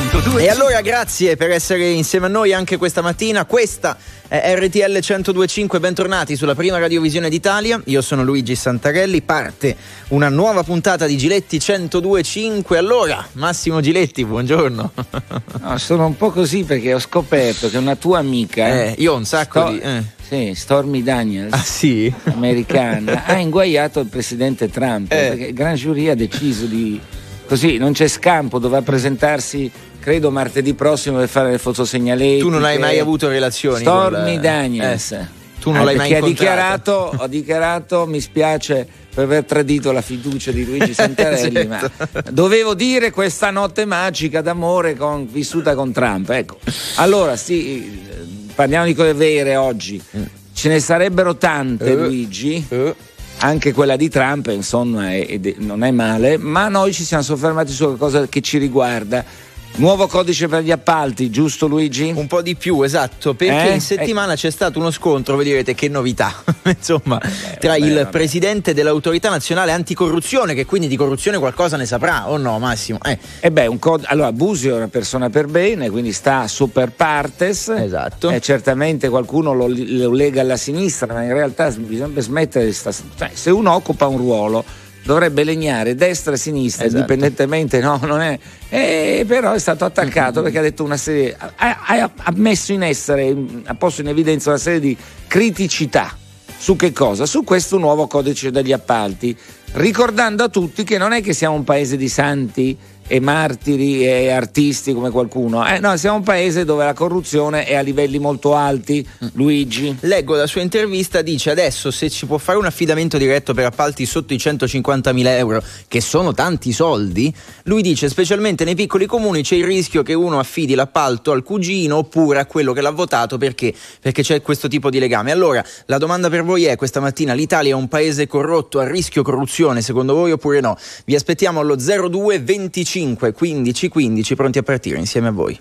102. E allora grazie per essere insieme a noi anche questa mattina. Questa è RTL 1025, bentornati sulla prima radiovisione d'Italia. Io sono Luigi Santarelli, parte una nuova puntata di Giletti 1025. Allora, Massimo Giletti, buongiorno. No, sono un po' così perché ho scoperto che una tua amica. Eh, io ho un sacco Sto- di. eh. Sì, Stormy Daniels. Ah, sì? Americana, ha inguaiato il presidente Trump Eh. perché il Gran Jury ha deciso di. Così non c'è scampo, doveva presentarsi credo martedì prossimo per fare le fotosegnaletiche. Tu non hai mai avuto relazioni Stormy col- Daniels. Eh, tu non l'hai mai perché ha incontrato. dichiarato, ho dichiarato, mi spiace per aver tradito la fiducia di Luigi Santarelli, Certo. ma dovevo dire questa notte magica d'amore con- vissuta con Trump. Ecco. Allora, sì, eh, parliamo di cose vere oggi. Ce ne sarebbero tante, Eh. Luigi. Eh. Anche quella di Trump, insomma, è- è- non è male, ma noi ci siamo soffermati su qualcosa che ci riguarda. Nuovo codice per gli appalti, giusto Luigi? Un po' di più, esatto, perché Eh? in settimana c'è stato uno scontro, voi direte che novità, insomma, tra vabbè, il vabbè. presidente dell'autorità nazionale anticorruzione, che quindi di corruzione qualcosa ne saprà, o no Massimo? Eh, E beh, un cod- allora Busio è una persona per bene, quindi sta super partes. Esatto. E certamente qualcuno lo, lo lega alla sinistra, ma in realtà bisogna smettere di sta- cioè, se uno occupa un ruolo dovrebbe legnare destra e sinistra, Esatto. indipendentemente, no, non è. E però è stato attaccato perché ha detto una serie. Ha, ha- ha messo in essere, ha posto in evidenza una serie di criticità. Su che cosa? Su questo nuovo codice degli appalti, ricordando a tutti che non è che siamo un paese di santi e martiri e artisti come qualcuno, eh, no, siamo un paese dove la corruzione è a livelli molto alti, Luigi. Leggo la sua intervista, dice adesso se ci può fare un affidamento diretto per appalti sotto i 150.000 euro, che sono tanti soldi, lui dice specialmente nei piccoli comuni c'è il rischio che uno affidi l'appalto al cugino oppure a quello che l'ha votato perché, perché c'è questo tipo di legame. Allora la domanda per voi è questa mattina l'Italia è un paese corrotto, a rischio corruzione secondo voi oppure no? Vi aspettiamo allo 02 25 15 15 pronti a partire insieme a voi.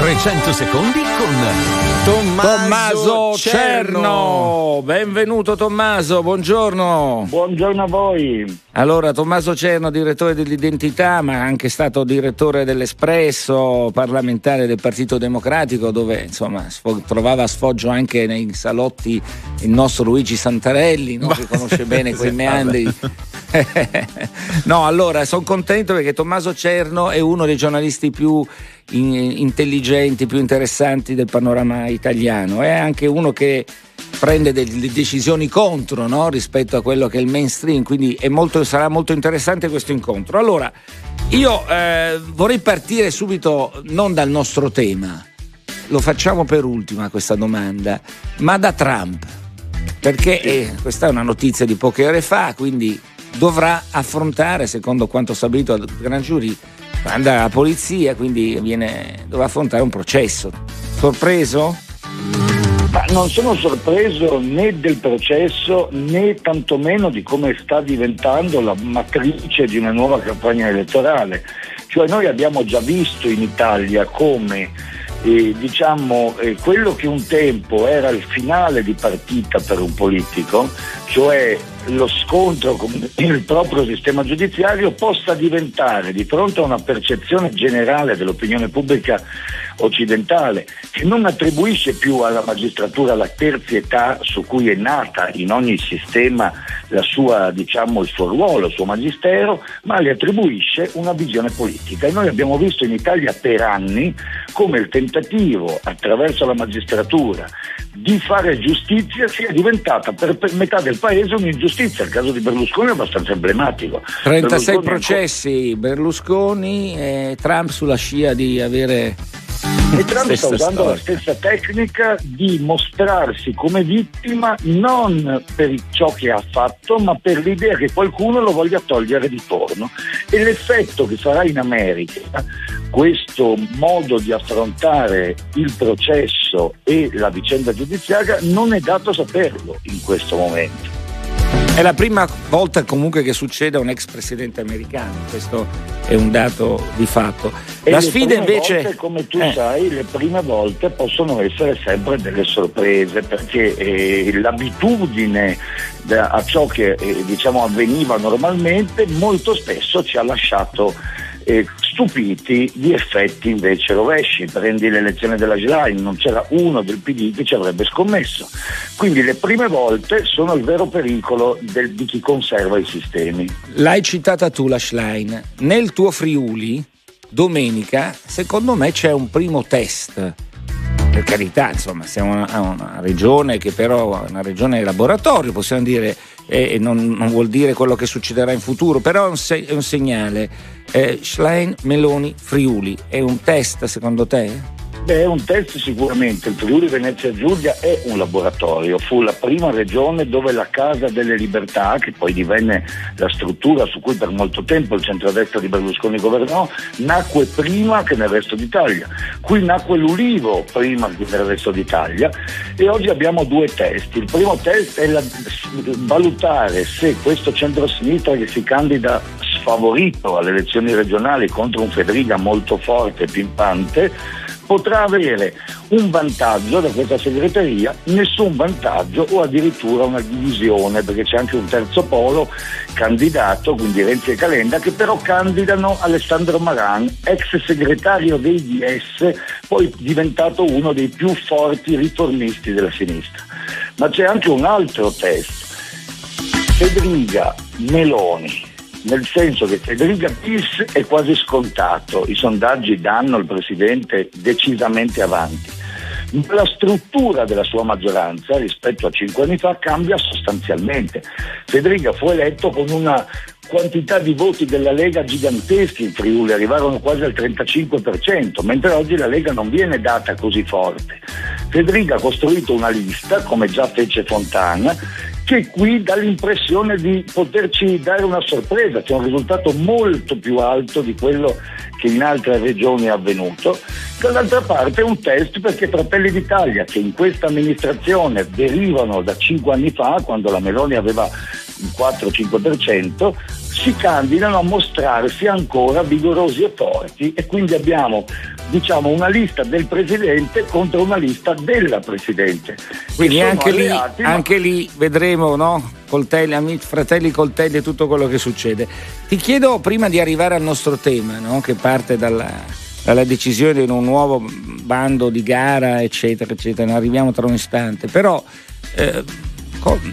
300 secondi con Tommaso Cerno, benvenuto Tommaso, buongiorno. Buongiorno a voi. Allora, Tommaso Cerno, direttore dell'identità, ma anche stato direttore dell'Espresso, parlamentare del Partito Democratico, dove insomma sfo- trovava sfoggio anche nei salotti il nostro Luigi Santarelli, no? che conosce bene quei meandri. no, allora sono contento perché Tommaso Cerno è uno dei giornalisti più intelligenti, più interessanti del panorama italiano. È anche uno che prende delle decisioni contro no? rispetto a quello che è il mainstream, quindi molto- sarà molto interessante questo incontro. Allora, io eh, vorrei partire subito non dal nostro tema, lo facciamo per ultima questa domanda, ma da Trump, perché eh, questa è una notizia di poche ore fa, quindi dovrà affrontare, secondo quanto stabilito dal Gran Jury, andare alla polizia, quindi viene, dovrà affrontare un processo. Sorpreso? Ma non sono sorpreso né del processo né tantomeno di come sta diventando la matrice di una nuova campagna elettorale. Cioè noi abbiamo già visto in Italia come eh, diciamo, eh, quello che un tempo era il finale di partita per un politico, cioè lo scontro con il proprio sistema giudiziario, possa diventare di fronte a una percezione generale dell'opinione pubblica occidentale che non attribuisce più alla magistratura la terzietà su cui è nata in ogni sistema la sua, diciamo, il suo ruolo, il suo magistero, ma le attribuisce una visione politica. E noi abbiamo visto in Italia per anni come il tentativo attraverso la magistratura di fare giustizia sia diventata per, per metà del paese un'ingiustizia. Il caso di Berlusconi è abbastanza emblematico. 36 Berlusconi processi, Berlusconi e Trump sulla scia di avere E Trump sta usando la storia. stessa tecnica di mostrarsi come vittima non per ciò che ha fatto, ma per l'idea che qualcuno lo voglia togliere di torno. E l'effetto che farà in America questo modo di affrontare il processo e la vicenda giudiziaria non è dato saperlo in questo momento. È la prima volta comunque che succede a un ex presidente americano, questo è un dato di fatto. E La sfida invece... volte, come tu Eh, sai, le prime volte possono essere sempre delle sorprese perché eh, l'abitudine a ciò che eh, diciamo, avveniva normalmente, molto spesso ci ha lasciato eh, stupiti di effetti invece rovesci. Prendi l'elezione della Schlein, non c'era uno del PD che ci avrebbe scommesso. Quindi le prime volte sono il vero pericolo del, di chi conserva i sistemi. L'hai citata tu la Schlein. Nel tuo Friuli, domenica, secondo me c'è un primo test per carità, insomma, siamo una, una, regione che però è una regione laboratorio, possiamo dire, e non, non, vuol dire quello che succederà in futuro, però è un, se, è un segnale. Eh, Schlein, Meloni, Friuli, è un test secondo te? Beh, è un test sicuramente. Il Friuli Venezia Giulia è un laboratorio. Fu la prima regione dove la Casa delle Libertà, che poi divenne la struttura su cui per molto tempo il centrodestra di Berlusconi governò, nacque prima che nel resto d'Italia. Qui nacque l'Ulivo prima che nel resto d'Italia e oggi abbiamo due test. Il primo test è la, valutare se questo centro-sinistra che si candida sfavorito alle elezioni regionali contro un Federica molto forte e pimpante potrà avere un vantaggio da questa segreteria, nessun vantaggio o addirittura una divisione, perché c'è anche un terzo polo candidato, quindi Renzi e Calenda, che però candidano Alessandro Maran, ex segretario dei DS, poi diventato uno dei più forti riformisti della sinistra. Ma c'è anche un altro test. Federica Meloni, nel senso che Federica Bis è quasi scontato, i sondaggi danno il Presidente decisamente avanti. La struttura della sua maggioranza rispetto a cinque anni fa cambia sostanzialmente. Federica fu eletto con una quantità di voti della Lega giganteschi in Friuli, arrivarono quasi al 35%, mentre oggi la Lega non viene data così forte. Federica ha costruito una lista, come già fece Fontana, che qui dà l'impressione di poterci dare una sorpresa, c'è un risultato molto più alto di quello che in altre regioni è avvenuto. Dall'altra parte è un test perché Fratelli d'Italia, che in questa amministrazione derivano da cinque anni fa, quando la Meloni aveva il 4-5%, si candidano a mostrarsi ancora vigorosi e forti e quindi abbiamo diciamo, una lista del Presidente contro una lista della Presidente. Quindi anche lì, alleati, anche ma... lì, vedremo no? coltelli, amici, fratelli coltelli e tutto quello che succede. Ti chiedo prima di arrivare al nostro tema no? che parte dalla, dalla decisione di un nuovo bando di gara eccetera eccetera, ne arriviamo tra un istante, però... Eh,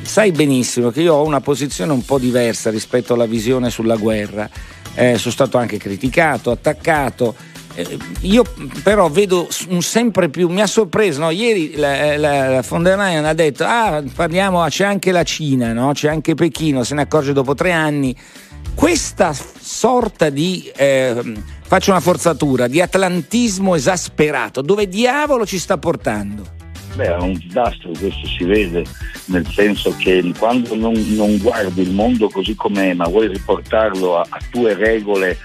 sai benissimo che io ho una posizione un po' diversa rispetto alla visione sulla guerra. Eh, sono stato anche criticato, attaccato. Eh, io però vedo un sempre più, mi ha sorpreso, no? ieri la, la, la, von der Leyen ha detto, ah parliamo, c'è anche la Cina, no? c'è anche Pechino, se ne accorge dopo tre anni. Questa sorta di, eh, faccio una forzatura, di atlantismo esasperato, dove diavolo ci sta portando? Beh, è un disastro, questo si vede, nel senso che quando non, non guardi il mondo così com'è, ma vuoi riportarlo a, a tue regole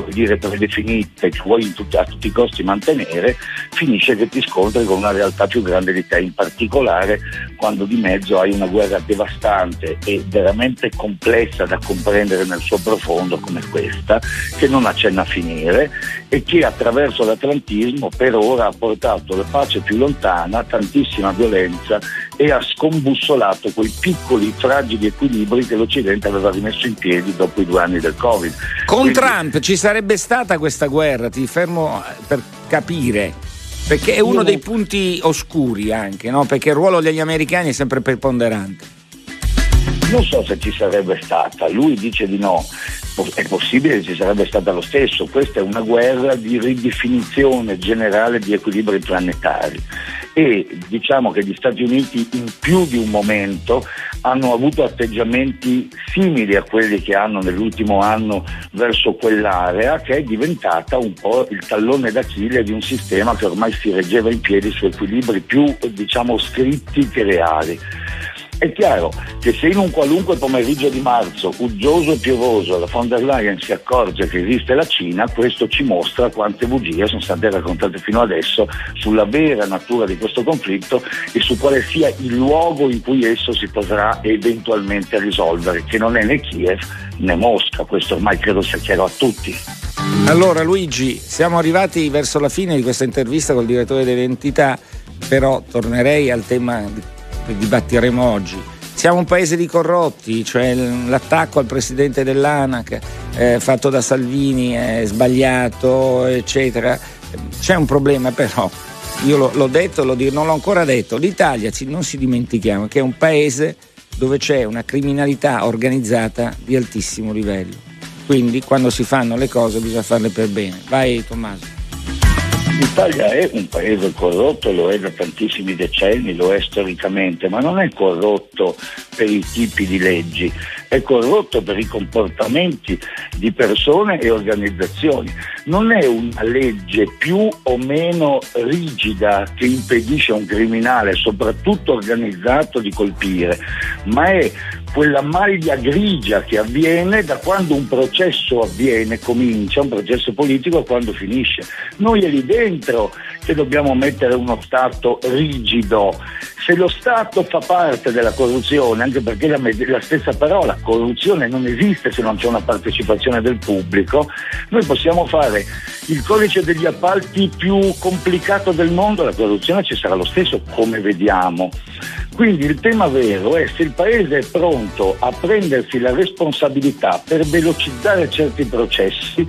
come dire, predefinite che vuoi tutti, a tutti i costi mantenere, finisce che ti scontri con una realtà più grande di te, in particolare quando di mezzo hai una guerra devastante e veramente complessa da comprendere nel suo profondo come questa, che non accenna a finire e che attraverso l'atlantismo per ora ha portato la pace più lontana, tantissima violenza e ha scombussolato quei piccoli fragili equilibri che l'Occidente aveva rimesso in piedi dopo i due anni del Covid. Con Quindi... Trump ci sarebbe stata questa guerra, ti fermo per capire. Perché è uno dei punti oscuri anche, no? Perché il ruolo degli americani è sempre preponderante. Non so se ci sarebbe stata, lui dice di no, è possibile che ci sarebbe stata lo stesso, questa è una guerra di ridefinizione generale di equilibri planetari. E diciamo che gli Stati Uniti in più di un momento hanno avuto atteggiamenti simili a quelli che hanno nell'ultimo anno verso quell'area che è diventata un po' il tallone d'Achille di un sistema che ormai si reggeva in piedi su equilibri più diciamo scritti che reali. È chiaro che se in un qualunque pomeriggio di marzo, uggioso e piovoso, la von der Leyen si accorge che esiste la Cina, questo ci mostra quante bugie sono state raccontate fino adesso sulla vera natura di questo conflitto e su quale sia il luogo in cui esso si potrà eventualmente risolvere, che non è né Kiev né Mosca, questo ormai credo sia chiaro a tutti. Allora Luigi, siamo arrivati verso la fine di questa intervista col direttore dell'entità, però tornerei al tema che dibattiremo oggi. siamo un paese di corrotti, cioè l'attacco al presidente dell'ANAC eh, fatto da Salvini è sbagliato, eccetera. C'è un problema però, io lo, l'ho detto, lo, non l'ho ancora detto, l'Italia, non si dimentichiamo, che è un paese dove c'è una criminalità organizzata di altissimo livello. Quindi quando si fanno le cose bisogna farle per bene. Vai Tommaso. L'Italia è un paese corrotto, lo è da tantissimi decenni, lo è storicamente, ma non è corrotto per i tipi di leggi, è corrotto per i comportamenti di persone e organizzazioni. Non è una legge più o meno rigida che impedisce a un criminale, soprattutto organizzato, di colpire, ma è quella maglia grigia che avviene da quando un processo avviene, comincia, un processo politico a quando finisce. Noi è lì dentro che dobbiamo mettere uno Stato rigido. Se lo Stato fa parte della corruzione, anche perché la, la stessa parola corruzione non esiste se non c'è una partecipazione del pubblico, noi possiamo fare il codice degli appalti più complicato del mondo, la corruzione ci sarà lo stesso, come vediamo. Quindi il tema vero è se il Paese è pronto a prendersi la responsabilità per velocizzare certi processi,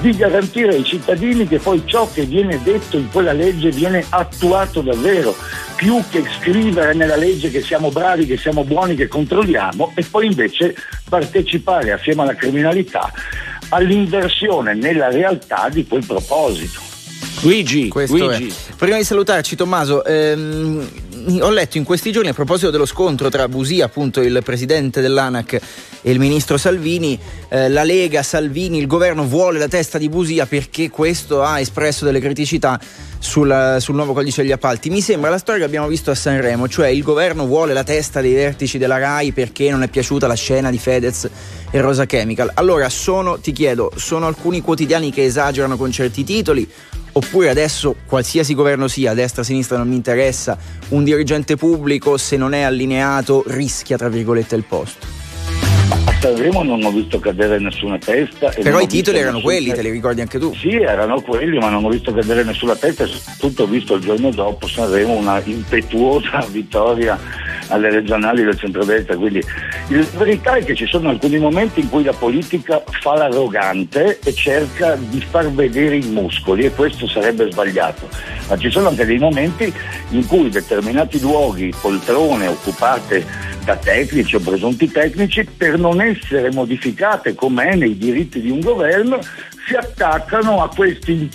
di garantire ai cittadini che poi ciò che viene detto in quella legge viene attuato davvero, più che scrivere nella legge che siamo bravi, che siamo buoni, che controlliamo e poi invece partecipare assieme alla criminalità all'inversione nella realtà di quel proposito. Luigi, Luigi. prima di salutarci Tommaso, ehm, ho letto in questi giorni a proposito dello scontro tra Busia, appunto il presidente dell'ANAC e il ministro Salvini, eh, la Lega, Salvini, il governo vuole la testa di Busia perché questo ha espresso delle criticità sul, sul, nuovo codice degli appalti. Mi sembra la storia che abbiamo visto a Sanremo, cioè il governo vuole la testa dei vertici della RAI perché non è piaciuta la scena di Fedez e Rosa Chemical. Allora, sono, ti chiedo, sono alcuni quotidiani che esagerano con certi titoli oppure adesso qualsiasi governo sia, destra sinistra non mi interessa, un dirigente pubblico se non è allineato rischia tra virgolette il posto? A Sanremo non ho visto cadere nessuna testa. Però i titoli erano quelli, te li ricordi anche tu? Sì, erano quelli, ma non ho visto cadere nessuna testa ho visto il giorno dopo Sanremo una impetuosa vittoria alle regionali del centrodestra. Quindi la verità è che ci sono alcuni momenti in cui la politica fa l'arrogante e cerca di far vedere i muscoli e questo sarebbe sbagliato. Ma ci sono anche dei momenti in cui determinati luoghi, poltrone occupate da tecnici o presunti tecnici, per non essere modificate come è nei diritti di un governo, si attaccano a questi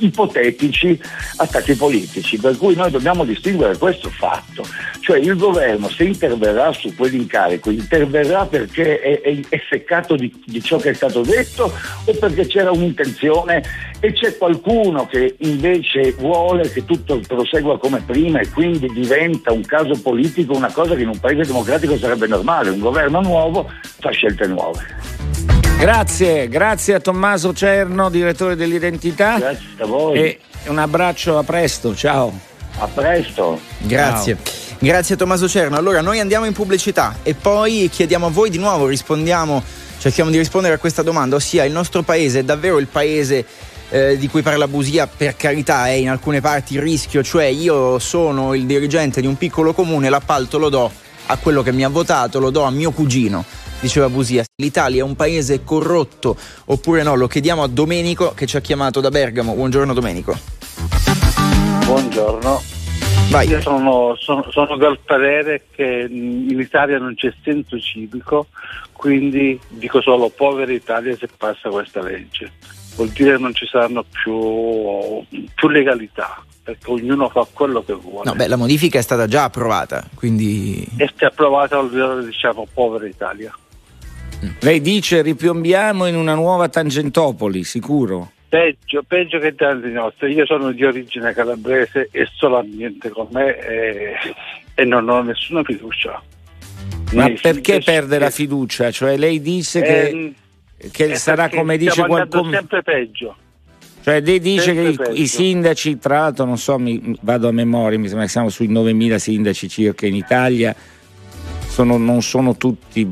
ipotetici attacchi politici, per cui noi dobbiamo distinguere questo fatto, cioè il governo se interverrà su quell'incarico interverrà perché è, è, è seccato di, di, ciò che è stato detto o perché c'era un'intenzione e c'è qualcuno che invece vuole che tutto prosegua come prima e quindi diventa un caso politico, una cosa che in un paese democratico sarebbe normale, un governo nuovo fa scelte nuove. Grazie, grazie a Tommaso Cerno, direttore dell'identità. Grazie a voi. E un abbraccio, a presto, ciao. A presto. Grazie. Ciao. Grazie a Tommaso Cerno. Allora noi andiamo in pubblicità e poi chiediamo a voi di nuovo, rispondiamo, cerchiamo di rispondere a questa domanda, ossia il nostro paese è davvero il paese eh, di cui parla Busia, per carità è in alcune parti il rischio, cioè io sono il dirigente di un piccolo comune, l'appalto lo do a quello che mi ha votato, lo do a mio cugino diceva Busia. L'Italia è un paese corrotto oppure no? Lo chiediamo a Domenico che ci ha chiamato da Bergamo. Buongiorno Domenico. Buongiorno. Vai. Io sono, sono, sono del parere che in Italia non c'è senso civico, quindi dico solo povera Italia se passa questa legge. Vuol dire che non ci saranno più, più legalità perché ognuno fa quello che vuole. No, beh, la modifica è stata già approvata, quindi... È stata approvata, diciamo, povera Italia. Lei dice ripiombiamo in una nuova Tangentopoli, sicuro? Peggio, peggio che tanti nostri. Io sono di origine calabrese e solo ambiente con me e, e non ho nessuna fiducia. Ma Nei perché perde la fiducia? Cioè lei dice che, eh, che sarà come dice qualcuno... sempre peggio. Cioè lei dice sempre che i, i, sindaci, tra l'altro non so, mi, vado a memoria, mi sembra che siamo sui 9.000 sindaci circa in Italia, sono, non, sono tutti,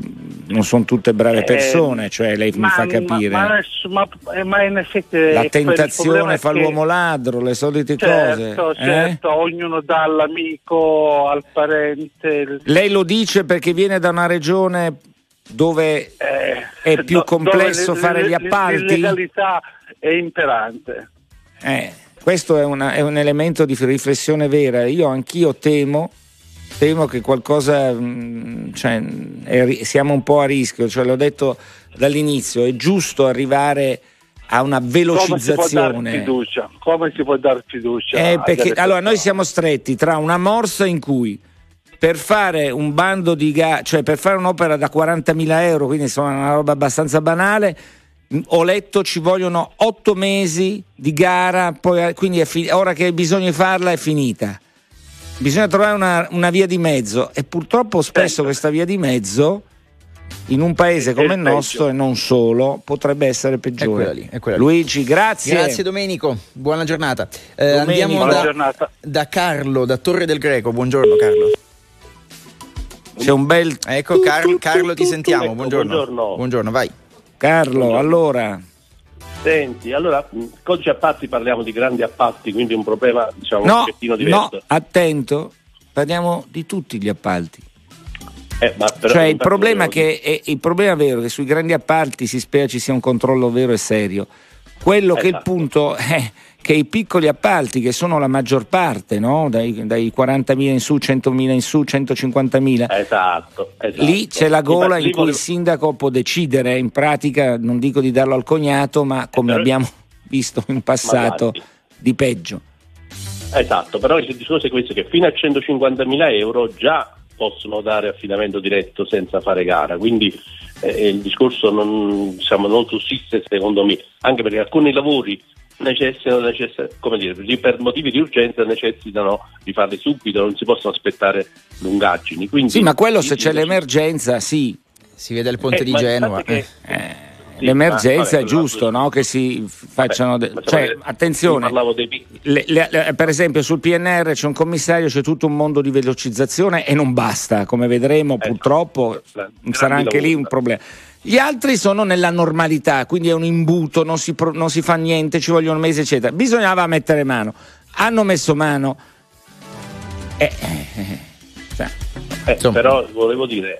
non sono tutte brave eh, persone, cioè lei ma, mi fa capire. Ma, ma, ma in effetti la tentazione fa che... l'uomo ladro, le solite certo, cose. Eh? Certo, ognuno dà all'amico, al parente. Lei lo dice perché viene da una regione dove eh, è più complesso le, fare gli appalti? L'illegalità è imperante. Eh, questo è, una, è un elemento di riflessione vera. Io anch'io temo temo che qualcosa, mm, cioè, è, siamo un po' a rischio, cioè, l'ho detto dall'inizio, è giusto arrivare a una velocizzazione. Come si può dare fiducia? Come si può dare fiducia eh, perché, allora, noi siamo stretti tra una morsa in cui per fare un bando di gara, cioè per fare un'opera da 40.000 euro, quindi insomma una roba abbastanza banale, ho letto ci vogliono otto mesi di gara, poi, quindi fi- ora che hai bisogno di farla è finita bisogna trovare una, una, via di mezzo e purtroppo spesso certo. questa via di mezzo in un paese come il nostro e non solo potrebbe essere peggiore. È lì, è Luigi, grazie. Grazie Domenico, buona giornata. Eh, andiamo buona da, giornata. da Carlo, da Torre del Greco. Buongiorno Carlo. C'è un bel... Ecco Carlo, Carlo ti sentiamo, buongiorno. Buongiorno, buongiorno vai. Carlo, buongiorno. allora... Senti, allora, codice appalti parliamo di grandi appalti, quindi un problema diciamo no, un pochettino diverso. No, attento, parliamo di tutti gli appalti. Eh, cioè il problema, che è, il problema vero è che sui grandi appalti si spera ci sia un controllo vero e serio. Quello esatto. che il esatto. punto è che i piccoli appalti, che sono la maggior parte, no? dai, dai 40.000 in su, 100.000 in su, 150.000, esatto, esatto. lì c'è la gola in cui il sindaco può decidere, in pratica non dico di darlo al cognato, ma come però... abbiamo visto in passato, di peggio. Esatto, però il discorso è questo, che fino a 150.000 euro già possono dare affidamento diretto senza fare gara, quindi eh, il discorso non, diciamo, non sussiste secondo me, anche perché alcuni lavori necessitano, necessitano come dire, per motivi di urgenza necessitano di farli subito, non si possono aspettare lungaggini. Quindi, sì, ma quello se c'è l'emergenza, sì. Si vede il ponte eh, di Genova. Che, eh. Sì, L'emergenza vabbè, è giusto no? che si facciano. Vabbè, de- cioè, attenzione, dei... le, le, le, per esempio sul PNR c'è un commissario, c'è tutto un mondo di velocizzazione e non basta, come vedremo, eh, purtroppo sarà anche lì un problema. Gli altri sono nella normalità, quindi è un imbuto, non si, pro, non si fa niente, ci vogliono mesi, eccetera. Bisognava mettere mano. Hanno messo mano. Eh, eh, eh, eh però volevo dire,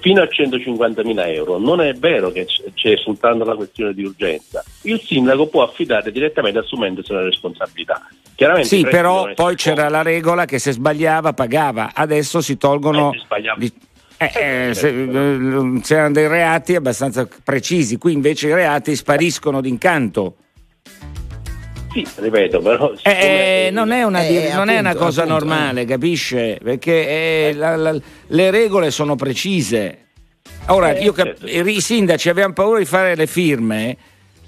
fino a 150.000 euro non è vero che c'è soltanto la questione di urgenza. Il sindaco può affidare direttamente assumendosi la responsabilità. Chiaramente sì, però poi c'era la regola che se sbagliava pagava, adesso si tolgono... Eh, eh, eh, se, eh, c'erano dei reati abbastanza precisi, qui invece i reati spariscono d'incanto. Sì, ripeto, però. Eh, eh non è una, eh, non appunto, è una cosa appunto, normale, capisce? Perché la, la, le regole sono precise. Ora, io cap- certo. i sindaci avevano paura di fare le firme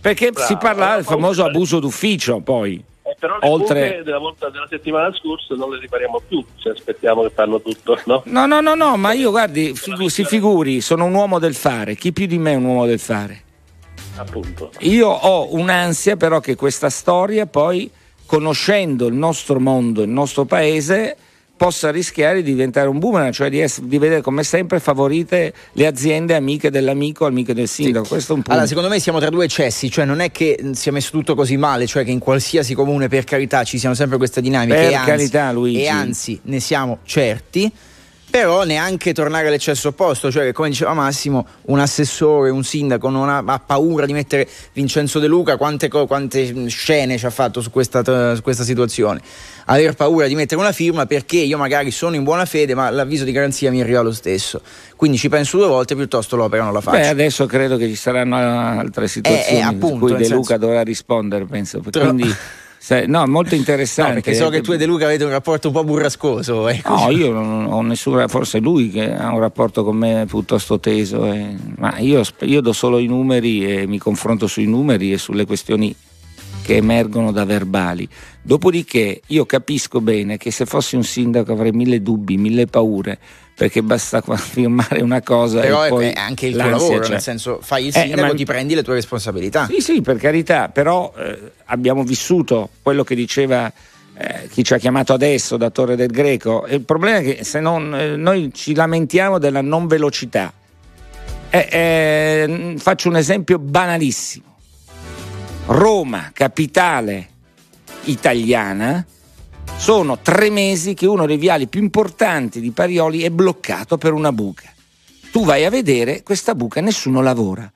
perché Bravo, si parlava del famoso abuso d'ufficio poi. Però le Oltre... della, volta, della settimana scorsa non le ripariamo più se aspettiamo che fanno tutto, no? No, no, no, no ma io guardi, figu- si figuri, sono un uomo del fare, chi più di me è un uomo del fare? Appunto. Io ho un'ansia però che questa storia poi, conoscendo il nostro mondo, il nostro paese, possa rischiare di diventare un boomerang, cioè di, essere, di, vedere come sempre favorite le aziende amiche dell'amico, amiche del sindaco. Sì. Questo è un punto. Allora, secondo me siamo tra due eccessi, cioè non è che sia messo tutto così male, cioè che in qualsiasi comune, per carità, ci siano sempre queste dinamiche. Per e anzi, carità, Luigi. E anzi, ne siamo certi però neanche tornare all'eccesso opposto, cioè come diceva Massimo, un assessore, un sindaco non ha, ha paura di mettere Vincenzo De Luca, quante, quante scene ci ha fatto su questa, su questa, situazione, aver paura di mettere una firma perché io magari sono in buona fede ma l'avviso di garanzia mi arriva lo stesso, quindi ci penso due volte piuttosto l'opera non la faccio. Beh adesso credo che ci saranno altre situazioni eh, eh, appunto, su cui De Luca senso... dovrà rispondere, penso, quindi... No, molto interessante. No, perché so che tu e De Luca avete un rapporto un po' burrascoso. Ecco. No, io non ho nessuno, forse lui che ha un rapporto con me piuttosto teso. Eh. Ma io, io do solo i numeri e mi confronto sui numeri e sulle questioni che emergono da verbali. Dopodiché io capisco bene che se fossi un sindaco avrei mille dubbi, mille paure, perché basta firmare una cosa però e poi è anche il tuo lavoro cioè. nel senso fai il sindaco eh, ma... ti prendi le tue responsabilità sì sì per carità però eh, abbiamo vissuto quello che diceva eh, chi ci ha chiamato adesso da Torre del Greco. Il problema è che se non, eh, noi ci lamentiamo della non velocità. Eh, eh, faccio un esempio banalissimo. Roma, capitale italiana, sono tre mesi che uno dei viali più importanti di Parioli è bloccato per una buca. Tu vai a vedere questa buca, nessuno lavora.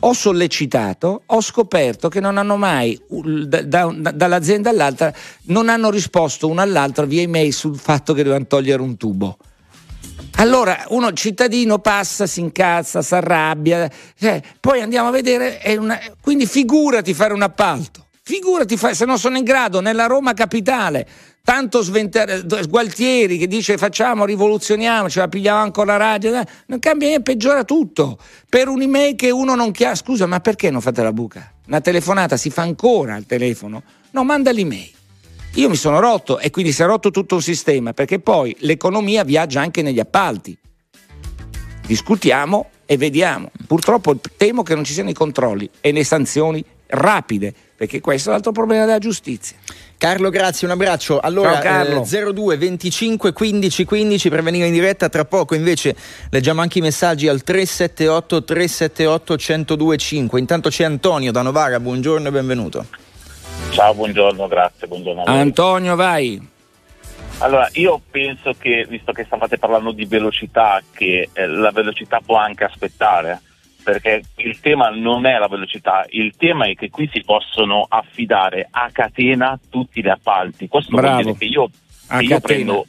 Ho sollecitato, ho scoperto che non hanno mai, da, da, dall'azienda all'altra, non hanno risposto uno all'altro via email sul fatto che dovevano togliere un tubo. Allora uno cittadino passa, si incazza, si arrabbia, cioè, poi andiamo a vedere, una, quindi figurati fare un appalto, figurati fare, se non sono in grado nella Roma capitale tanto sventer- Gualtieri che dice facciamo, rivoluzioniamo, ce la pigliamo ancora la radio, eh, non cambia niente, peggiora tutto. Per un'email che uno non chiama, scusa, ma perché non fate la buca? Una telefonata si fa ancora al telefono? No, manda l'email. Io mi sono rotto e quindi si è rotto tutto un sistema perché poi l'economia viaggia anche negli appalti. Discutiamo e vediamo. Purtroppo temo che non ci siano i controlli e le sanzioni rapide, perché questo è l'altro problema della giustizia. Carlo, grazie, un abbraccio. Allora, eh, 02 25 15 15 per venire in diretta. Tra poco invece leggiamo anche i messaggi al 378 378 1025. Intanto c'è Antonio da Novara, buongiorno e benvenuto. Ciao, buongiorno, grazie, buongiorno. Antonio, vai. Allora, io penso che, visto che stavate parlando di velocità, che eh, la velocità può anche aspettare perché il tema non è la velocità, il tema è che qui si possono affidare a catena tutti gli appalti. Questo Bravo. vuol dire che io, che io prendo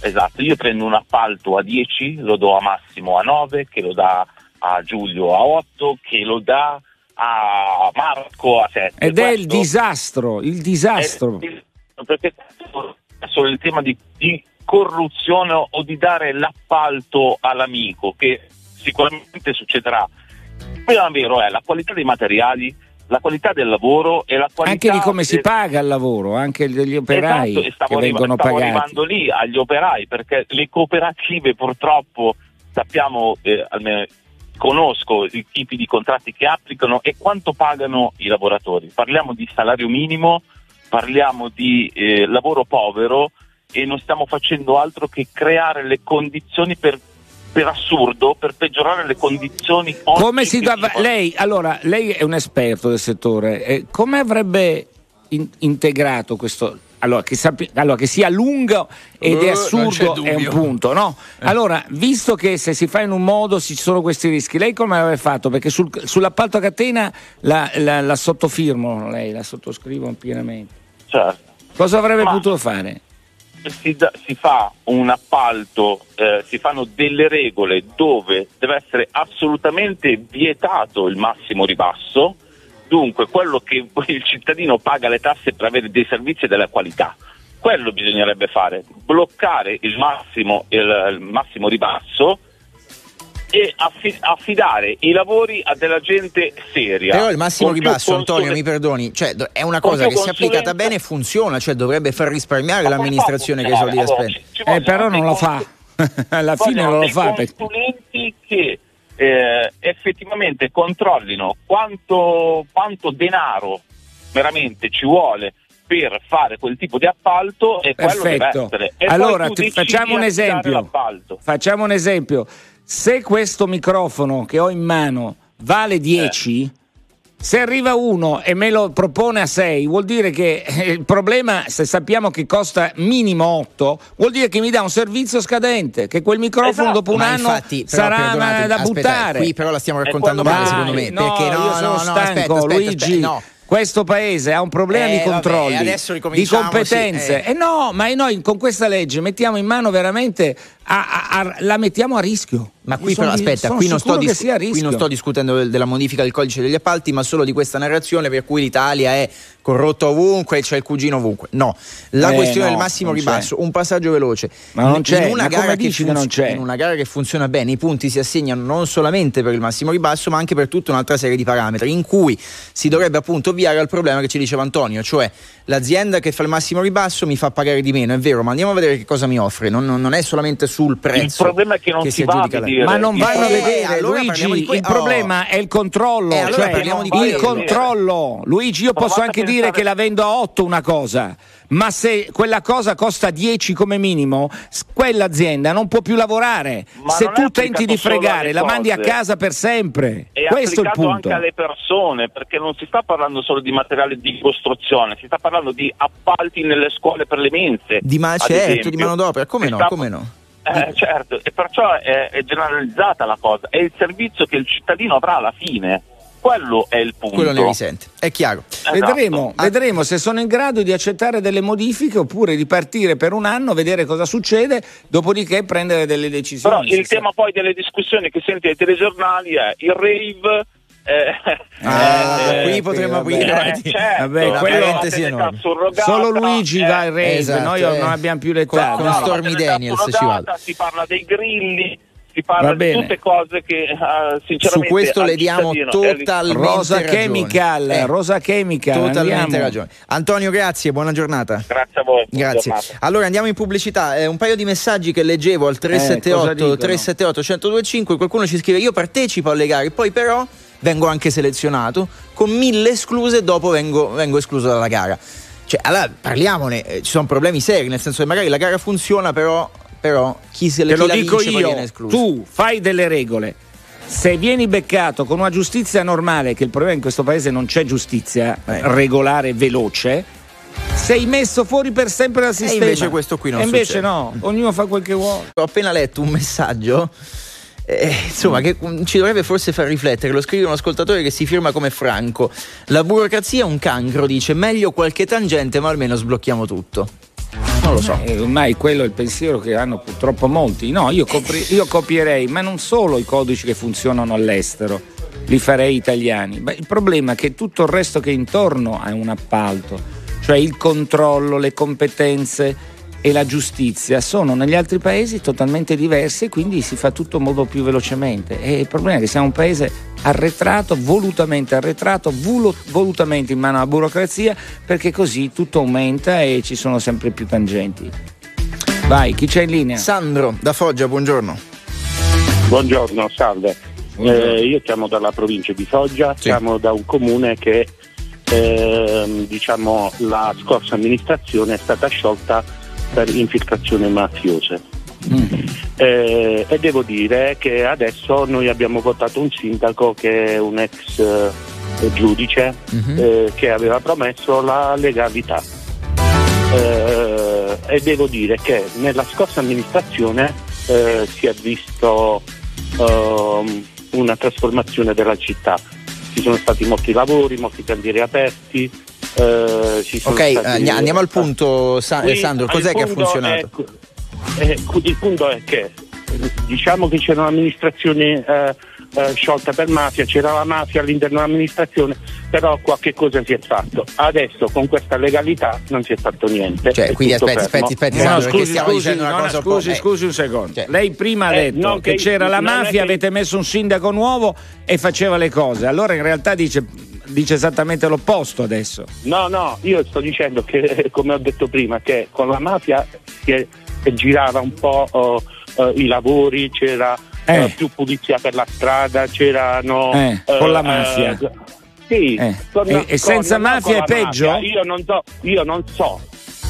esatto, io prendo un appalto a 10, lo do a Massimo a 9, che lo dà a Giulio a 8, che lo dà a Marco a 7. Ed Questo è il disastro, il disastro. È, perché è solo il tema di, di corruzione o di dare l'appalto all'amico che sicuramente succederà. Il vero è la qualità dei materiali, la qualità del lavoro e la qualità anche di come del... si paga il lavoro, anche degli operai esatto, che vengono stavo pagati. arrivando lì agli operai perché le cooperative purtroppo sappiamo, eh, almeno conosco i tipi di contratti che applicano e quanto pagano i lavoratori. Parliamo di salario minimo, parliamo di eh, lavoro povero e non stiamo facendo altro che creare le condizioni per per assurdo per peggiorare le condizioni come si dava, lei allora lei è un esperto del settore eh, come avrebbe in, integrato questo allora che, sapi, allora che, sia lungo ed è uh, assurdo è un punto no? Eh. allora visto che se si fa in un modo ci sono questi rischi lei come avrebbe fatto? Perché sul, sull'appalto a catena la, la, la, sottofirmo lei la sottoscrivo pienamente. Certo. Cosa avrebbe Ma... potuto fare? si, da, si, fa un appalto, eh, si fanno delle regole dove deve essere assolutamente vietato il massimo ribasso, dunque quello che il cittadino paga le tasse per avere dei servizi della qualità. Quello bisognerebbe fare, bloccare il massimo, il, il massimo ribasso e affidare i lavori a della gente seria. Però il massimo ribasso, Antonio, mi perdoni, cioè, è una cosa che se applicata bene funziona, cioè dovrebbe far risparmiare l'amministrazione che soldi da spendere. Eh, però non lo fa. Alla fine non lo fa. consulenti che eh, effettivamente controllino quanto, quanto denaro veramente ci vuole per fare quel tipo di appalto e quello deve essere. E allora, facciamo un esempio. Facciamo un esempio se questo microfono che ho in mano vale 10, eh. Se arriva uno e me lo propone a 6, vuol dire che eh, il problema, se sappiamo che costa minimo 8, vuol dire che mi dà un servizio scadente, che quel microfono esatto. dopo un ma anno infatti, sarà da aspetta, buttare. Qui però la stiamo raccontando male, secondo me. No, perché no, io sono no, stanco, aspetta, aspetta, Luigi. Aspetta, no questo paese ha un problema eh, di controlli, vabbè, di competenze. Sì, eh. E no, ma noi con questa legge mettiamo in mano veramente, a, a, a, la mettiamo a rischio. Ma qui però aspetta, qui non, dis- qui non, sto discutendo della modifica del codice degli appalti, ma solo di questa narrazione per cui l'Italia è corrotto ovunque, c'è il cugino ovunque. No, la eh, questione no, del massimo ribasso, un passaggio veloce. Ma non c'è, in una, gara che, funz- non c'è? in una gara che funziona bene, i punti si assegnano non solamente per il massimo ribasso, ma anche per tutta un'altra serie di parametri, in cui si dovrebbe appunto ovviare al problema che ci diceva Antonio, cioè l'azienda che fa il massimo ribasso mi fa pagare di meno, è vero, ma andiamo a vedere che cosa mi offre. Non, non è solamente sul prezzo. Il problema è che non che si, si va a aggiudica la- vedere. Ma non vanno a vedere, allora Luigi. que- il oh. problema è il controllo. Eh, allora cioè, parliamo di il quello. controllo. Luigi, io Provate posso anche pensare- dire che la vendo a 8 una cosa. Ma se quella cosa costa 10 come minimo, quell'azienda non può più lavorare. Ma se tu tenti di fregare, la mandi a casa per sempre. È Questo è il punto. anche alle persone, perché non si sta parlando solo di materiale di costruzione, si sta parlando di appalti nelle scuole per le mense. Di ma- certo, di manodopera, come Si no, sta- come no? Eh, certo, e perciò è, è generalizzata la cosa, è il servizio che il cittadino avrà alla fine. Quello è il punto. Quello ne risente. È chiaro. Esatto. Vedremo, Ah. vedremo se sono in grado di accettare delle modifiche oppure di partire per un anno, vedere cosa succede, dopodiché prendere delle decisioni. Però il tema poi delle discussioni che senti ai telegiornali è il rave. Eh, Ah, eh, qui potremmo aprire eh, certo, Vabbè, quello- surrogata, Solo Luigi eh, va al rave, esatto, noi eh. non abbiamo più l'età. Con- con no. Stormy maternità Daniels si surrogata, vada. si parla dei grilli, si parla Va di tutte cose che eh, sinceramente Su questo le diamo totalmente Rosa ragione. Chemical, Eh, Rosa Chemical. Totalmente andiamo. ragione. Antonio, grazie, buona giornata. Grazie a voi. Grazie. giornata. Allora andiamo in pubblicità. Eh, un paio di messaggi che leggevo al Eh, cosa 378 dicono? 378 1025. Qualcuno ci scrive: Io partecipo alle gare, poi però vengo anche selezionato. Con mille escluse, dopo vengo, vengo escluso dalla gara. Cioè, allora parliamone, eh, ci sono problemi seri, nel senso che magari la gara funziona, però, però chi se le Te lo dico vince poi viene io, escluso. tu fai delle regole. Se vieni beccato con una giustizia normale, che il problema in questo paese non c'è giustizia Eh. regolare, veloce, sei messo fuori per sempre dal sistema. invece questo qui non E invece succede. no, ognuno fa quel che vuole. Ho appena letto un messaggio. Eh, insomma, che mm, ci dovrebbe forse far riflettere. Lo scrive un ascoltatore che si firma come Franco. La burocrazia è un cancro, dice. Meglio qualche tangente, ma almeno sblocchiamo tutto. Non lo so. Eh, ormai quello è il pensiero che hanno purtroppo molti. No, io, copri- io copierei, ma non solo i codici che funzionano all'estero, li farei italiani. Beh, il problema è che tutto il resto che è intorno a un appalto, cioè il controllo, le competenze e la giustizia, sono negli altri paesi totalmente diversi e quindi si fa tutto molto più velocemente. E il problema è che siamo un paese arretrato, volutamente arretrato, volo- volutamente in mano alla burocrazia, perché così tutto aumenta e ci sono sempre più tangenti. Vai, chi c'è in linea? Sandro da Foggia, buongiorno. Buongiorno, salve. Buongiorno. Eh, io chiamo dalla provincia di Foggia, Sì. chiamo da un comune che ehm, diciamo, la scorsa amministrazione è stata sciolta per infiltrazioni mafiose. Mm. Eh, e devo dire che adesso noi abbiamo votato un sindaco che è un ex eh, giudice Mhm. eh, che aveva promesso la legalità. Eh, e devo dire che nella scorsa amministrazione eh, si è visto ehm, una trasformazione della città. Ci sono stati molti lavori, molti cantieri aperti. Eh, ci sono Ok, stati- eh, andiamo al punto, Sa- Qui, eh, Sandro. Cos'è che ha funzionato? è- eh, il punto è che eh, diciamo che c'era un'amministrazione eh, eh, sciolta per mafia, c'era la mafia all'interno dell'amministrazione, però qualche cosa si è fatto. Adesso con questa legalità non si è fatto niente. Cioè, è quindi aspetti, aspetti, aspetti, No, Sandro, scusi, stiamo scusi, dicendo una no, un po'. scusi, eh, scusi un secondo. Cioè- Lei prima ha Eh, detto no, che che- c'era la è mafia, che- avete messo un sindaco nuovo e faceva le cose. Allora in realtà dice, dice esattamente l'opposto adesso. No, no, io sto dicendo che, come ho detto prima, che con la mafia si girava un po' oh, eh, i lavori, c'era Eh. eh, più pulizia per la strada, c'erano... Eh, con la mafia. eh, sì, Eh, con- e- e senza con- no, mafia con è peggio? mafia. Io non so, io non so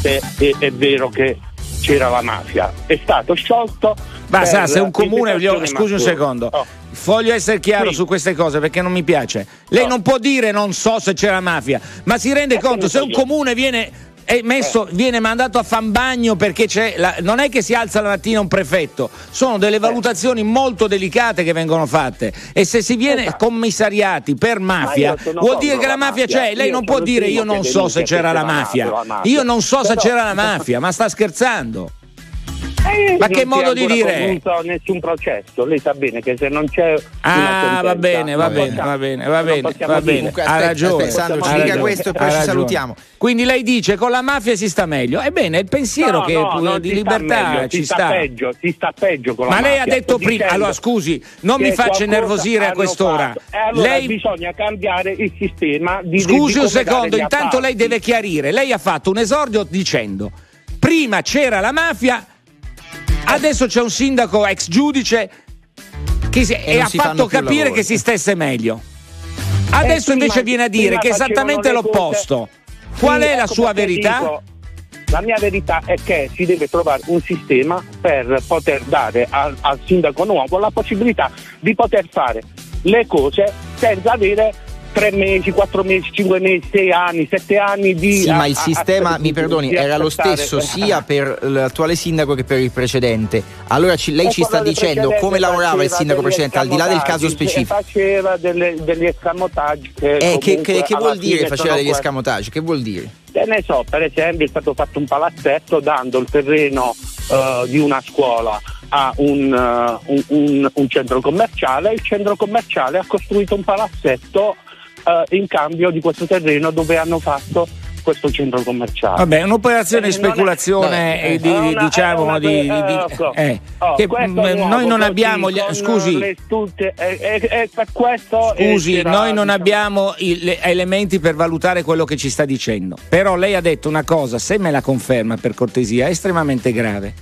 se è, è vero che c'era la mafia. È stato sciolto. Ma sa, se un comune, scusi un secondo, Oh. Voglio essere chiaro Sì. su queste cose perché non mi piace. Lei Oh. non può dire non so se c'è la mafia, ma si rende Eh, conto se un io? comune viene è messo, viene mandato a fan bagno perché c'è la- non è che si alza la mattina un prefetto, sono delle valutazioni molto delicate che vengono fatte e se si viene Esatto. commissariati per mafia vuol dire che la mafia mafia. c'è, lei Io non può dire io non so se c'era la mafia. Io non so se c'era la mafia, ma sta scherzando. Eh, Ma non che modo di dire? concluso nessun processo. Lei sa bene che se non c'è Ah, va bene, va non bene, va bene, va non bene, va bene. Comunque, ha ragione. aspetta, Sandro, ha ci dica ragione, questo e poi ha ci ragione. salutiamo. Quindi lei dice con la mafia si sta meglio. Ebbene, è il pensiero No, che no, non di sta libertà meglio, ci si sta, peggio, si sta peggio con la Ma lei ha mafia. detto prima, allora scusi, non mi faccia innervosire a quest'ora. allora Lei bisogna cambiare il sistema di Scusi di un secondo, intanto lei deve chiarire. Lei ha fatto un esordio dicendo prima c'era la mafia Adesso c'è un sindaco ex giudice che si, e, non ha fatto capire che si stesse meglio. Adesso prima- invece viene a dire prima che è esattamente l'opposto. Qual Sì, è la ecco sua perché verità? dico, la mia verità è che si deve trovare un sistema per poter dare al, al sindaco nuovo la possibilità di poter fare le cose senza avere tre mesi, quattro mesi, cinque mesi, sei anni, sette anni di... Sì, a- ma il a- sistema, a- mi perdoni, era lo stesso sia per l'attuale sindaco che per il precedente. Allora ci- lei E ci sta dicendo come lavorava il sindaco precedente, al di là del caso escamotaggi, specifico. Faceva delle- degli escamotaggi che, Eh, che, che- che vuol dire faceva degli escamotage? Che vuol dire? Che ne so, per esempio è stato fatto un palazzetto dando il terreno eh, di una scuola a un, eh, un- un- un centro commerciale e il centro commerciale ha costruito un palazzetto eh, in cambio di questo terreno dove hanno fatto questo centro commerciale. Vabbè, un'operazione di Eh, è- speculazione, no, eh, di, è una- diciamo, è una- di, di- ecco. eh, Oh, che, nuovo, noi non abbiamo, gli- scusi, tutte, e, e- e per questo Scusi, noi non diciamo, abbiamo i- le- elementi per valutare quello che ci sta dicendo. Però lei ha detto una cosa, se me la conferma per cortesia, è estremamente grave.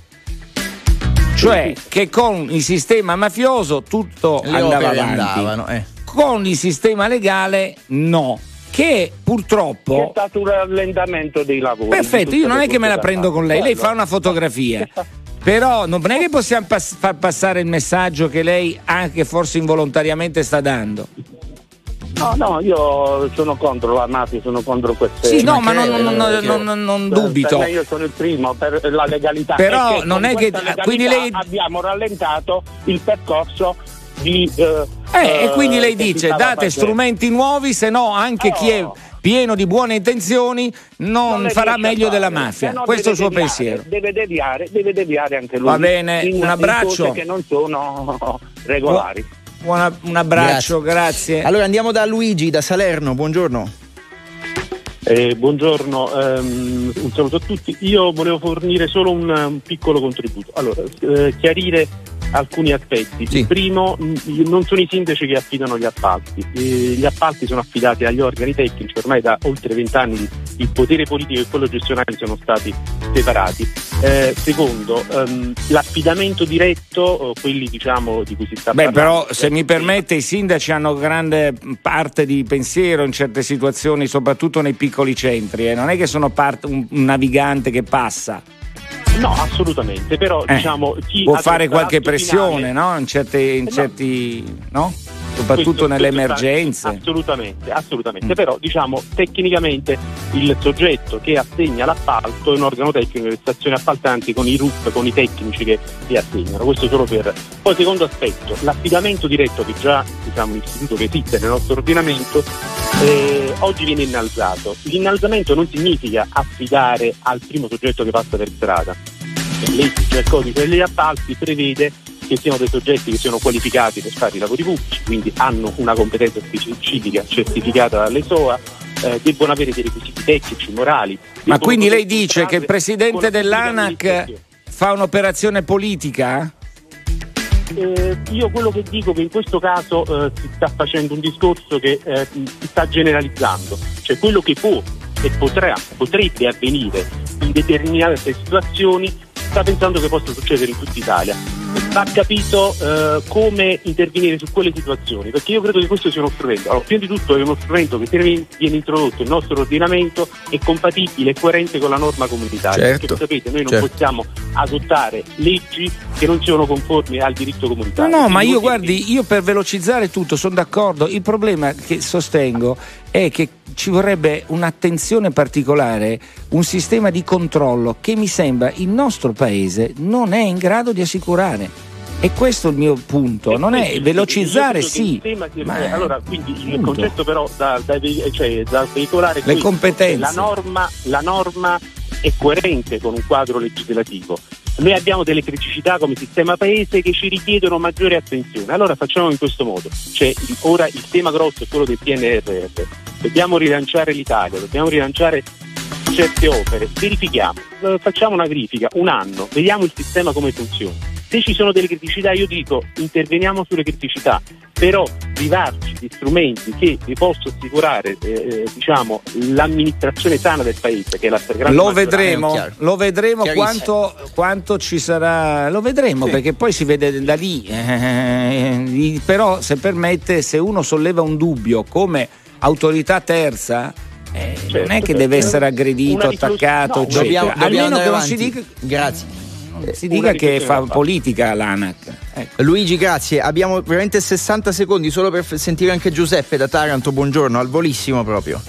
Cioè che con il sistema mafioso tutto Le andava avanti. andavano, eh. Con il sistema legale no. Che C'è purtroppo stato un rallentamento dei lavori. Perfetto, io non è che me la prendo con lei, lei fa una fotografia. Però non è che possiamo pass- far passare il messaggio che lei anche forse involontariamente sta dando. No, no, io sono contro la mafia, sono contro queste. Sì, no, ma che- non, non- non- che- non- non- non Per- dubito. per me io sono il primo per la legalità. Però non è che- quindi lei- abbiamo rallentato il percorso di. Eh, Eh, e quindi lei che si dice date strumenti nuovi, se no anche chi è Oh. pieno di buone intenzioni non, Non farà meglio della mafia. Se no Questo è il suo deviare, pensiero. Deve deviare, deve deviare anche lui. Va bene, in- un abbraccio. che non sono regolari. Buona- un abbraccio, grazie. Allora andiamo da Luigi, da Salerno, buongiorno. Eh, buongiorno, ehm, un saluto a tutti. Io volevo fornire solo un, un piccolo contributo. Allora, eh, chiarire alcuni aspetti. Sì. Il primo, non sono i sindaci che affidano gli appalti. Eh, gli appalti sono affidati agli organi tecnici, ormai da oltre vent'anni il potere politico e quello gestionale sono stati separati. Eh, secondo, ehm, l'affidamento diretto, eh, quelli diciamo di cui si sta Beh, parlando. però, se mi permette, i sindaci hanno grande parte di pensiero in certe situazioni, soprattutto nei piccoli centri. eh. Non è che sono parte- un, un navigante che passa. No, assolutamente, però Eh, diciamo chi Può fare qualche pressione, finale- no? In, certe- in Eh, certi. no? Soprattutto nelle emergenze. Assolutamente, assolutamente. Mm. Però diciamo tecnicamente il soggetto che assegna l'appalto è un organo tecnico delle stazioni appaltanti con i RUP, con i tecnici che li assegnano. Questo solo per. Poi secondo aspetto, l'affidamento diretto che già diciamo un istituto che esiste nel nostro ordinamento eh, oggi viene innalzato. L'innalzamento non significa affidare al primo soggetto che passa per strada. Legge il codice degli appalti prevede che siano dei soggetti che siano qualificati per fare i lavori pubblici, quindi hanno una competenza specifica certificata dalle SOA, eh, debbono avere dei requisiti tecnici, morali. Ma quindi lei dice che il presidente dell'ANAC fa un'operazione politica? Eh, io quello che dico che in questo caso eh, si sta facendo un discorso che eh, si sta generalizzando, cioè quello che può e potrà, potrebbe avvenire in determinate situazioni sta pensando che possa succedere in tutta Italia. Va capito eh, come intervenire su quelle situazioni, perché io credo che questo sia uno strumento. Allora, prima di tutto è uno strumento che viene introdotto nel nostro ordinamento è compatibile e coerente con la norma comunitaria. Certo, Perché sapete, noi non certo. possiamo adottare leggi che non siano conformi al diritto comunitario. no, ma io guardi, io per velocizzare tutto sono d'accordo. Il problema che sostengo è che ci vorrebbe un'attenzione particolare, un sistema di controllo che mi sembra il nostro paese non è in grado di assicurare. E questo è il mio punto, non è velocizzare sì. il eh, allora, quindi il punto. concetto però da, da cioè, da veicolare è Le questo, competenze. La norma, la norma è coerente con un quadro legislativo. Noi abbiamo delle criticità come sistema paese che ci richiedono maggiore attenzione. Allora facciamo in questo modo. Cioè, ora il tema grosso è quello del PNRR. Dobbiamo rilanciare l'Italia, dobbiamo rilanciare certe opere, verifichiamo, eh, facciamo una verifica, un anno, vediamo il sistema come funziona. Se ci sono delle criticità io dico interveniamo sulle criticità, però privarci di strumenti che vi posso assicurare eh, eh diciamo, l'amministrazione sana del paese, che è la grande Lo vedremo, lo vedremo quanto, quanto, ci sarà, lo vedremo sì. perché poi si vede da lì. Eh, però se permette, se uno solleva un dubbio come autorità terza, eh, certo, non è che deve essere aggredito, attaccato, no, dobbiamo, dobbiamo almeno che non si dica. Grazie si dica che fa politica l'ANAC. Ecco. Luigi, grazie. Abbiamo veramente 60 secondi solo per sentire anche Giuseppe da Taranto. Buongiorno, al volissimo proprio.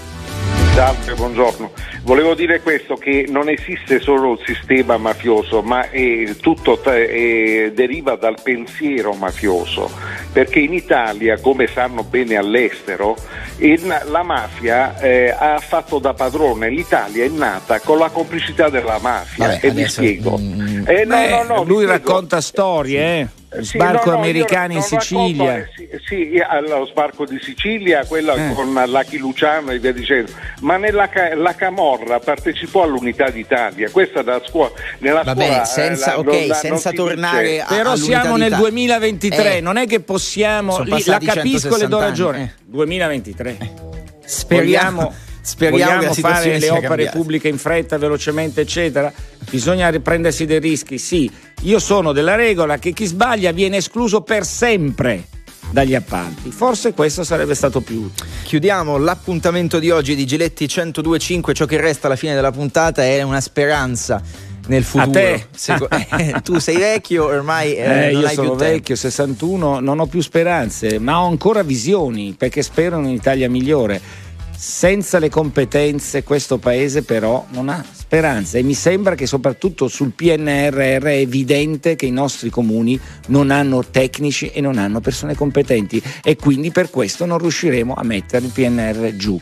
Salve, buongiorno. Volevo dire questo, che non esiste solo il sistema mafioso, ma è, tutto è, deriva dal pensiero mafioso, perché in Italia, come sanno bene all'estero, in, la mafia eh, ha fatto da padrone, l'Italia è nata con la complicità della mafia Vabbè, e adesso, vi spiego. Mm, eh, no, no, no, lui racconta storie, eh? Sbarco sì, no, americano in Sicilia. Racconto, eh, sì, sì, allo sbarco di Sicilia, quella eh. con Lucky Luciano e via dicendo, ma nella la Camorra partecipò all'unità d'Italia, questa da scuola, nella Vabbè, scuola, senza, la, okay, la, senza tornare a, Però siamo nel 2023, eh. non è che possiamo, lì, la capisco e le do ragione. Eh. 2023. Speriamo Speriamo Vogliamo fare le opere cambiata. pubbliche in fretta, velocemente, eccetera. Bisogna riprendersi dei rischi. Sì, io sono della regola che chi sbaglia viene escluso per sempre dagli appalti. Forse questo sarebbe stato più utile. Chiudiamo l'appuntamento di oggi di Giletti 1025. Ciò che resta alla fine della puntata è una speranza nel futuro. A te? Seco- eh, tu sei vecchio, ormai eh, eh, io sono vecchio, 61, non ho più speranze, ma ho ancora visioni perché spero in un'Italia migliore senza le competenze questo paese però non ha speranza e mi sembra che soprattutto sul PNRR è evidente che i nostri comuni non hanno tecnici e non hanno persone competenti e quindi per questo non riusciremo a mettere il PNR giù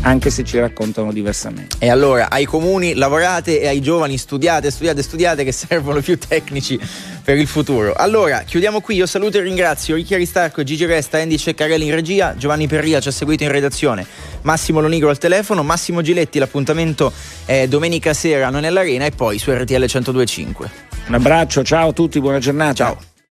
anche se ci raccontano diversamente. E allora ai comuni lavorate e ai giovani studiate, studiate, studiate che servono più tecnici per il futuro. Allora, chiudiamo qui, io saluto e ringrazio Ricchi Aristarco, Gigi Resta, Andy Ceccarelli in regia, Giovanni Perria ci ha seguito in redazione, Massimo Lonigro al telefono, Massimo Giletti, l'appuntamento è domenica sera, non è l'arena e poi su RTL 1025. Un abbraccio, ciao a tutti, buona giornata. Ciao.